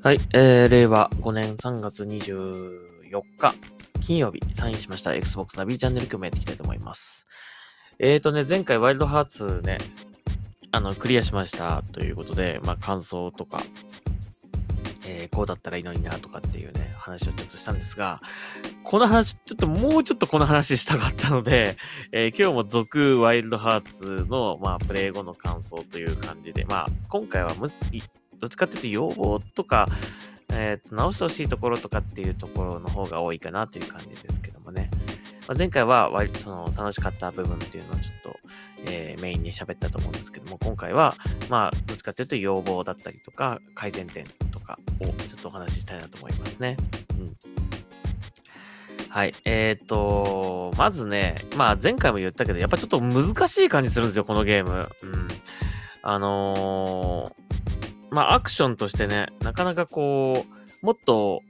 はい、えー、令和5年3月24日、金曜日、サインしました Xbox ナビチャンネル今日もやっていきたいと思います。えーとね、前回ワイルドハーツね、あの、クリアしましたということで、まあ、感想とか、えーこうだったらいいのになとかっていうね、話をちょっとしたんですが、この話、ちょっともうちょっとこの話したかったので、えー今日も続ワイルドハーツの、まあ、プレイ後の感想という感じで、まあ、今回はむどっちかっていうと要望とか、えーと直してほしいところとかっていうところの方が多いかなという感じですけどもね。まあ、前回は割その楽しかった部分っていうのをちょっと、えーメインに喋ったと思うんですけども、今回は、まあ、どっちかっていうと要望だったりとか、改善点とかをちょっとお話ししたいなと思いますね。うん。はい。えっ、と、まずね、まあ前回も言ったけど、やっぱちょっと難しい感じするんですよ、このゲーム。うん。あのーまあアクションとしてね、なかなかこう、もっと、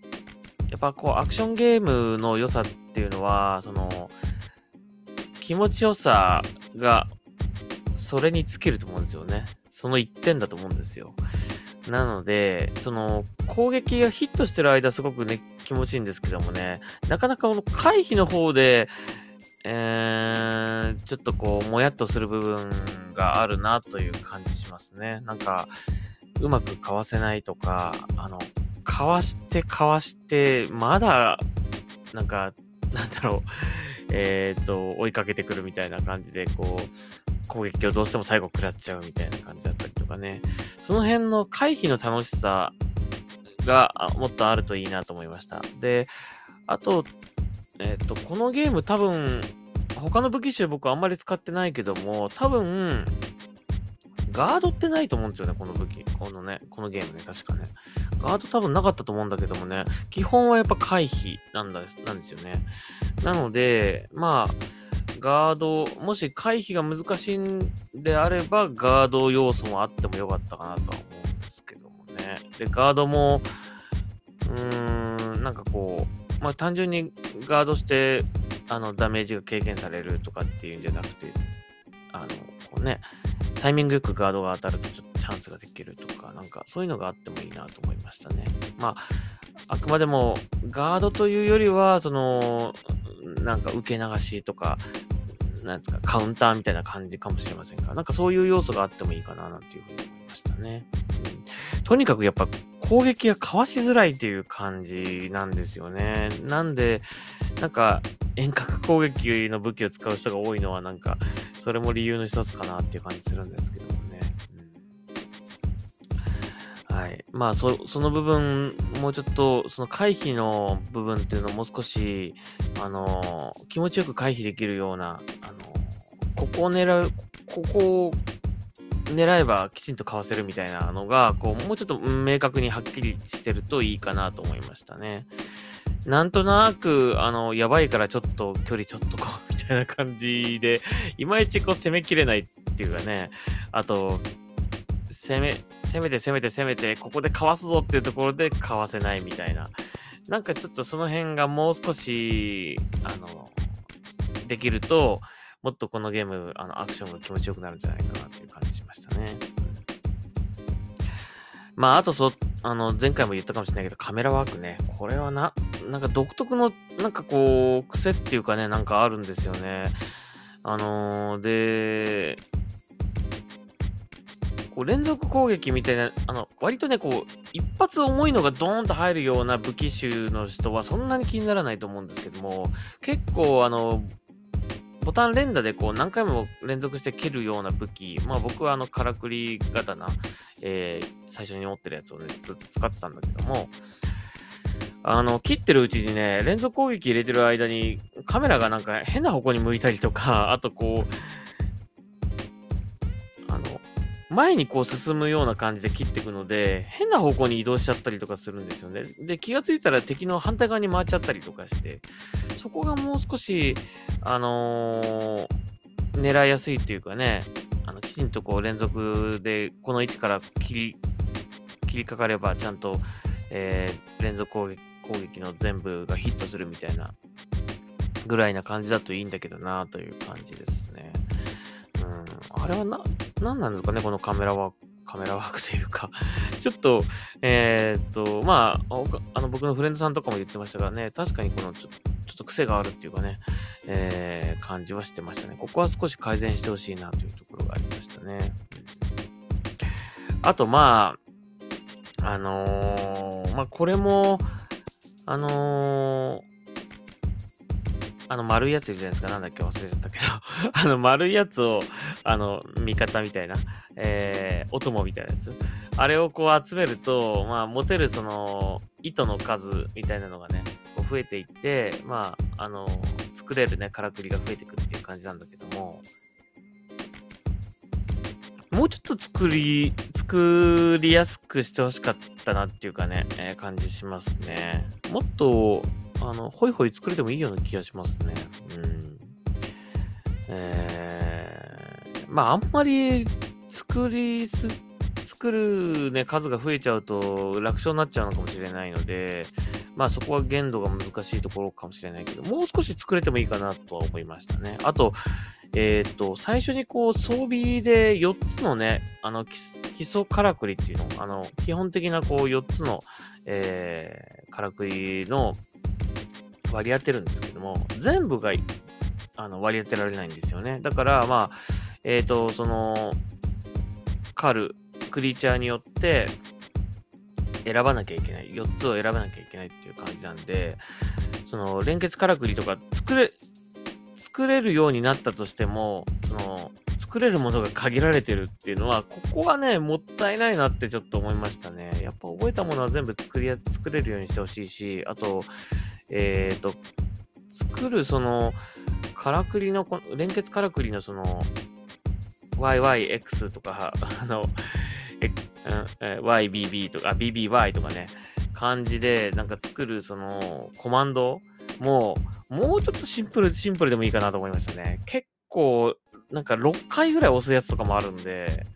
やっぱこう、アクションゲームの良さっていうのは、その、気持ちよさが、それに尽きると思うんですよね。その一点だと思うんですよ。なので、その、攻撃がヒットしてる間すごくね、気持ちいいんですけどもね、なかなかこの回避の方で、えー、ちょっとこう、もやっとする部分があるなという感じしますね。なんか、うまくかわせないとか、あの、かわしてかわして、まだ、なんか、なんだろう、えっ、と、追いかけてくるみたいな感じで、こう、攻撃をどうしても最後食らっちゃうみたいな感じだったりとかね。その辺の回避の楽しさがもっとあるといいなと思いました。で、あと、えっ、と、このゲーム多分、他の武器種僕あんまり使ってないけども、多分、ガードってないと思うんですよね、この武器。このね、このゲームね、確かね。ガード多分なかったと思うんだけどもね、基本はやっぱ回避なんだ、なんですよね。なので、まあ、ガード、もし回避が難しいんであれば、ガード要素もあってもよかったかなとは思うんですけどもね。で、ガードも、うーん、なんかこう、まあ単純にガードして、あの、ダメージが軽減されるとかっていうんじゃなくて、あの、こうね、タイミングよくガードが当たるとちょっとチャンスができるとか、なんかそういうのがあってもいいなと思いましたね。まあ、あくまでもガードというよりは、その、なんか受け流しとか、なんですか、カウンターみたいな感じかもしれませんが、なんかそういう要素があってもいいかな、なんていうふうに思いましたね。うん、とにかくやっぱ攻撃がかわしづらいっていう感じなんですよね。なんで、なんか遠隔攻撃の武器を使う人が多いのは、なんか、それも理由の一つかなっていう感じするんですけどもね。うんはい。まあ、そ、その部分、もうちょっと、その回避の部分っていうのをもう少し、あの、気持ちよく回避できるような、あの、ここを狙う、ここを狙えばきちんとかわせるみたいなのが、こう、もうちょっと明確にはっきりしてるといいかなと思いましたね。なんとなく、あの、やばいからちょっと距離ちょっとこう、たいな感じで、いまいちこう攻めきれないっていうかね、あと、攻め、攻めて攻めて攻めて、ここでかわすぞっていうところでかわせないみたいな。なんかちょっとその辺がもう少し、あの、できると、もっとこのゲーム、あの、アクションが気持ちよくなるんじゃないかなっていう感じしましたね。まあ、あとそ、あの、前回も言ったかもしれないけど、カメラワークね。これはな、なんか独特の、なんかこう、癖っていうかね、なんかあるんですよね。あのーで、こう連続攻撃みたいな、あの、割とね、こう、一発重いのがドーンと入るような武器種の人はそんなに気にならないと思うんですけども、結構、あの、ボタン連打でこう何回も連続して蹴るような武器、まあ僕はあの、からくり刀、えー最初に持ってるやつをね、ずっと使ってたんだけども、あの、切ってるうちにね、連続攻撃入れてる間に、カメラがなんか変な方向に向いたりとか、あとこう、あの、前にこう進むような感じで切っていくので、変な方向に移動しちゃったりとかするんですよね。で、気がついたら敵の反対側に回っちゃったりとかして、そこがもう少し、あのー狙いやすいっていうかね、あのきちんとこう連続でこの位置から切り、切りかかればちゃんと、えー連続攻撃攻撃の全部がヒットするみたいなぐらいな感じだといいんだけどなという感じですね。うん、あれはな、なんなんですかね、このカメラワーク、カメラワークというか、ちょっと、えー、っと、まあ、あの僕のフレンドさんとかも言ってましたがね、確かにこのちょちょっと癖があるっていうかね、えー、感じはしてましたね。ここは少し改善してほしいなというところがありましたね。あと、まあ、あのー、まあ、これも、あのー、あの丸いやついるじゃないですか。なんだっけ忘れちゃったけど あの丸いやつを、あの、味方みたいな、えー、お供みたいなやつ。あれをこう集めると、まあ、持てるその、糸の数みたいなのがね、こう増えていって、まあ、あの、作れるね、からくりが増えてくっていう感じなんだけども、もうちょっと作り、作りやすくしてほしかったなっていうかね、えー、感じしますね。もっと、あの、ホイホイ作れてもいいような気がしますね。うん。えー、まあ、あんまり作りす、作るね、数が増えちゃうと楽勝になっちゃうのかもしれないので、まあそこは限度が難しいところかもしれないけど、もう少し作れてもいいかなとは思いましたね。あと、えっ、ー、と、最初にこう装備で4つのね、あの、基礎からくりっていうの、あの、基本的なこう4つの、えー、からくりの割り当てるんですけども、全部があの割り当てられないんですよね。だから、まあ、えっ、ー、と、その、狩るクリーチャーによって選ばなきゃいけない。4つを選ばなきゃいけないっていう感じなんで、その、連結からくりとか作れ、作れるようになったとしても、その、作れるものが限られてるっていうのは、ここはね、もったいないなってちょっと思いましたね。やっぱ覚えたものは全部作りや、作れるようにしてほしいし、あと、えっ、ー、と、作るその、からくりの、連結からくりのその、YYX とか、あの、え YBB とか、BBY とかね、感じで、なんか作るその、コマンドも、もうちょっとシンプル、シンプルでもいいかなと思いましたね。結構、なんか6回ぐらい押すやつとかもあるんで、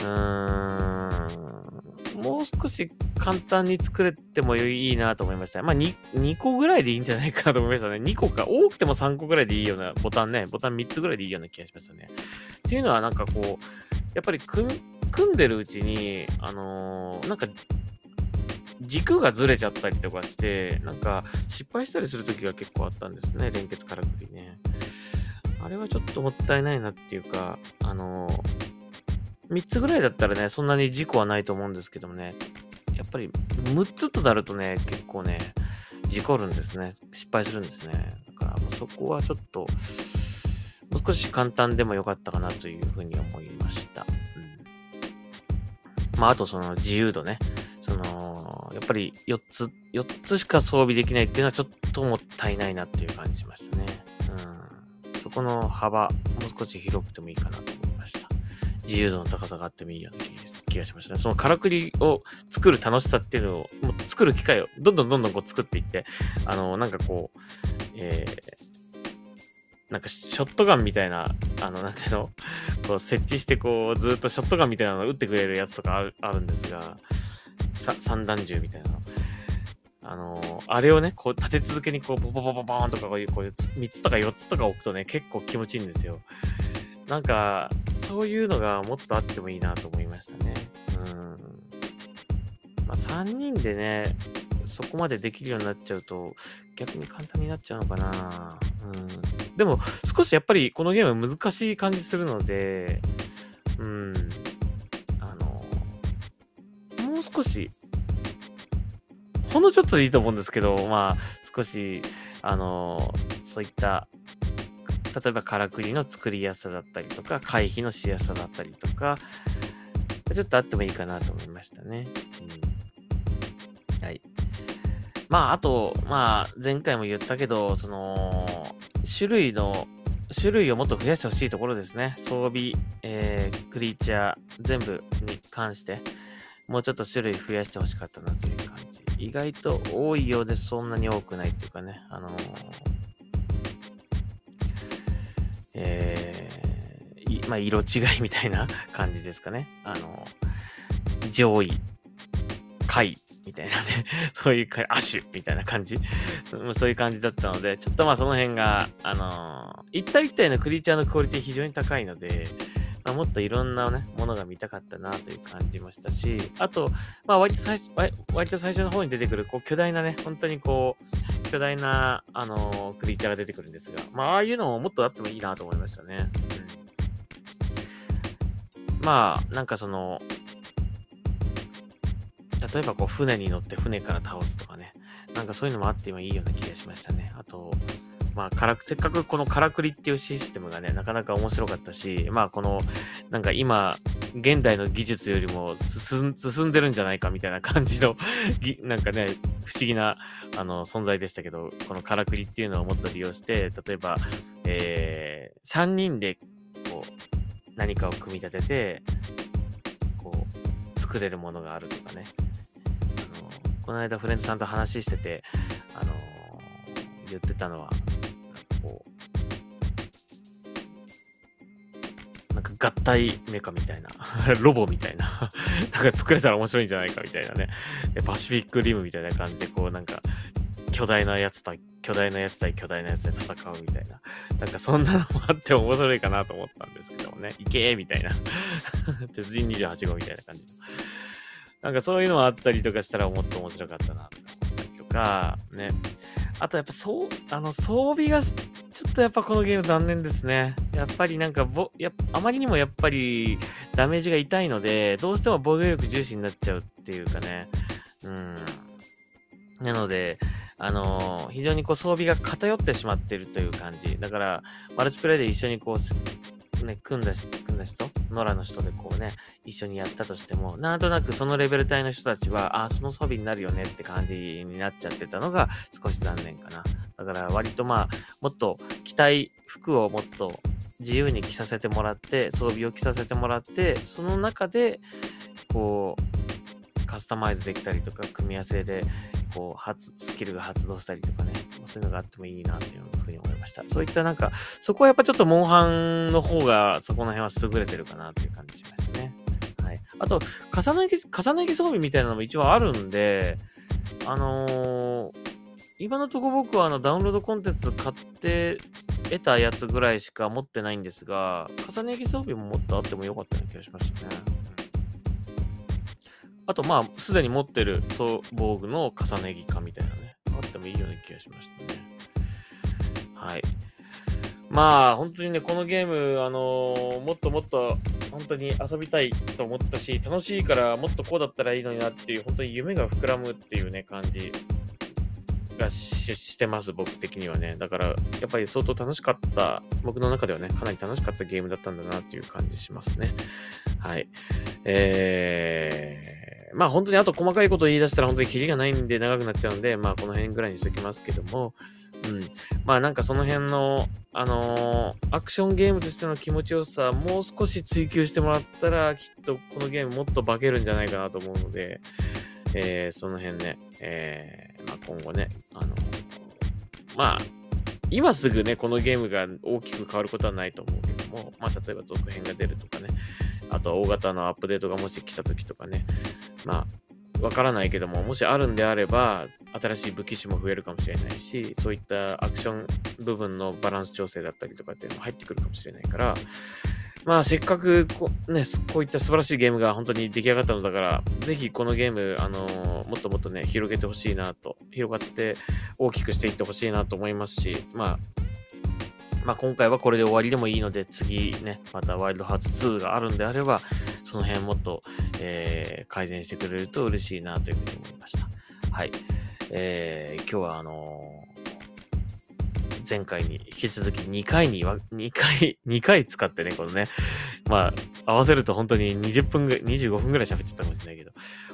うーん、もう少し簡単に作れてもいいなと思いました。まあ2、2個ぐらいでいいんじゃないかなと思いましたね。2個か、多くても3個ぐらいでいいような、ボタンね、ボタン3つぐらいでいいような気がしましたね。っていうのはなんかこう、やっぱり組組んでるうちに、あのー、なんか、軸がずれちゃったりとかして、なんか失敗したりする時が結構あったんですね、連結からくりね。あれはちょっともったいないなっていうか、あのー3つぐらいだったらね、そんなに事故はないと思うんですけどもね、やっぱり6つとなるとね、結構ね、事故るんですね。失敗するんですね。だからもうそこはちょっと、もう少し簡単でもよかったかなというふうに思いました。まあ、あとその自由度ね。その、やっぱり4つ、4つしか装備できないっていうのはちょっともったいないなっていう感じしましたね。うん。そこの幅、もう少し広くてもいいかなと思いました自由度の高さがあってもいいような気がしましたね。そのからくりを作る楽しさっていうのを、もう作る機会をどんどんどんどんこう作っていって、あの、なんかこう、えー、なんかショットガンみたいな、あの、なんていうの？こう設置してこう、ずっとショットガンみたいなのを撃ってくれるやつとかあるあるんですが、散弾銃みたいなの。あのあれをね、こう立て続けにこう、ポポポポポーンとかこういう、こういう3つとか4つとか置くとね、結構気持ちいいんですよ。なんか、そういうのがもっとあってもいいなと思いましたね。うん。まあ、3人でね、そこまでできるようになっちゃうと、逆に簡単になっちゃうのかな。うん。でも、少しやっぱりこのゲーム難しい感じするので、うん。あの、もう少し、ほんのちょっとでいいと思うんですけど、まあ、少し、あの、そういった例えばからくりの作りやすさだったりとか、回避のしやすさだったりとか、ちょっとあってもいいかなと思いましたね。うん、はい。まあ、あと、まあ、前回も言ったけど、その、種類の、種類をもっと増やしてほしいところですね。装備、えー、クリーチャー、全部に関して、もうちょっと種類増やしてほしかったなという感じ。意外と多いようでそんなに多くないっていうかね、あのーえー、まあ、色違いみたいな感じですかね。あの、上位、貝みたいなね、そういうか亜種みたいな感じ、そういう感じだったので、ちょっとまあその辺が、あのー、一体一体のクリーチャーのクオリティ非常に高いので、まあ、もっといろんなね、ものが見たかったなという感じもしたし、あと、まあ割と最初、割と最初の方に出てくる、こう巨大なね、本当にこう、巨大な、あのー、クリーチャーが出てくるんですが、まあああいうのももっとあってもいいなと思いましたね。うん、まあ、なんかその、例えばこう船に乗って船から倒すとかね、なんかそういうのもあってもいいような気がしましたね。あと、まあ、からせっかくこのからくりっていうシステムがね、なかなか面白かったし、まあ、この、なんか今、現代の技術よりも進んでるんじゃないかみたいな感じの なんかね、不思議な、あの、存在でしたけど、このからくりっていうのをもっと利用して、例えば、えー、3人で、こう、何かを組み立てて、こう、作れるものがあるとかね。この間フレンドさんと話してて、あの、言ってたのは、こう、なんか合体メカみたいな、ロボみたいな、なんか作れたら面白いんじゃないかみたいなね、パシフィックリムみたいな感じで、こうなんか、巨大なやつ対、巨大なやつ対巨大なやつで戦うみたいな。なんかそんなのもあって面白いかなと思ったんですけどもね。いけーみたいな。鉄人28号みたいな感じ。なんかそういうのもあったりとかしたらもっと面白かったなと思ったりとか、ね。あとやっぱそう、あの装備がちょっとやっぱこのゲーム残念ですね。やっぱりなんかぼ、やあまりにもやっぱりダメージが痛いので、どうしても防御力重視になっちゃうっていうかね。うん。なので、あのー、非常にこう装備が偏ってしまってるという感じ。だから、マルチプレイで一緒にこう、ね、組んだ組んだ人、野良の人でこうね、一緒にやったとしても、なんとなくそのレベル帯の人たちは、ああ、その装備になるよねって感じになっちゃってたのが少し残念かな。だから割とまあ、もっと着たい服をもっと自由に着させてもらって、装備を着させてもらって、その中で、こう、カスタマイズできたりとか、組み合わせで、こう、スキルが発動したりとかね、そういうのがあってもいいなというふうに思いました。そういったなんか、そこはやっぱちょっとモンハンの方が、そこの辺は優れてるかなという感じしましたね。はい。あと、重ね着、重ね着装備みたいなのも一応あるんで、あのー今のとこ僕はあのダウンロードコンテンツ買って得たやつぐらいしか持ってないんですが、重ね着装備ももっとあってもよかったような気がしましたね。あと、まあ、すでに持ってるそう防具の重ね着かみたいなね、あってもいいような気がしましたね。はい。まあ、本当にね、このゲーム、あのー、もっともっと本当に遊びたいと思ったし、楽しいからもっとこうだったらいいのになっていう、本当に夢が膨らむっていうね、感じがしてます、僕的にはね。だから、やっぱり相当楽しかった、僕の中ではね、かなり楽しかったゲームだったんだなっていう感じしますね。はい。えー、まあ本当にあと細かいこと言い出したら本当にキリがないんで長くなっちゃうんで、まあこの辺ぐらいにしときますけども、うん。まあなんかその辺の、あのー、アクションゲームとしての気持ちよさ、もう少し追求してもらったら、きっとこのゲームもっと化けるんじゃないかなと思うので、えー、その辺ね、えー、まあ、今後ね、あの、まあ、今すぐね、このゲームが大きく変わることはないと思うけども、まあ、例えば続編が出るとかね、あとは大型のアップデートがもし来た時とかね、まあ、わからないけども、もしあるんであれば、新しい武器種も増えるかもしれないし、そういったアクション部分のバランス調整だったりとかっていうのも入ってくるかもしれないから、まあ、せっかくこ、ね、こういった素晴らしいゲームが本当に出来上がったのだから、ぜひこのゲーム、あのー、もっともっとね、広げてほしいなと、広がって大きくしていってほしいなと思いますし、まあ、まあ、今回はこれで終わりでもいいので、次ね、またワイルドハーツ2があるんであれば、その辺もっと、えー、改善してくれると嬉しいなというふうに思いました。はい。えー、今日はあのー前回に引き続き2回に、2回、2回使ってね、このね、まあ、合わせると本当に20分ぐらい、25分ぐらい喋っちゃったかもしれないけど、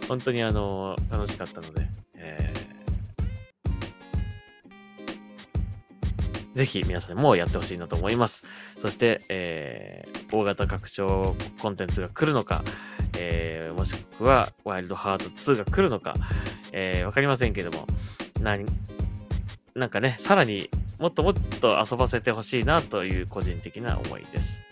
本当にあの、楽しかったので、えー、ぜひ皆さんもやってほしいなと思います。そして、えー、大型拡張コンテンツが来るのか、えー、もしくはワイルドハート2が来るのか、えー、わかりませんけども、何、なんかね、さらにもっともっと遊ばせてほしいなという個人的な思いです。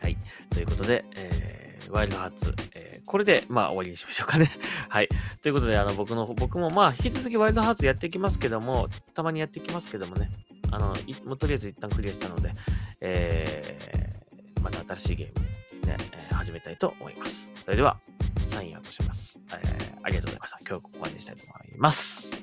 はい。ということで、えー、ワイルドハーツ、えー、これで、まあ、終わりにしましょうかね。はい。ということで、あの、僕の、僕も、まあ、引き続きワイルドハーツやっていきますけども、たまにやっていきますけどもね、あの、もうとりあえず一旦クリアしたので、えー、また新しいゲームね、え始めたいと思います。それでは、サインをとします。えーありがとうございました。今日はここまでにしたいと思います。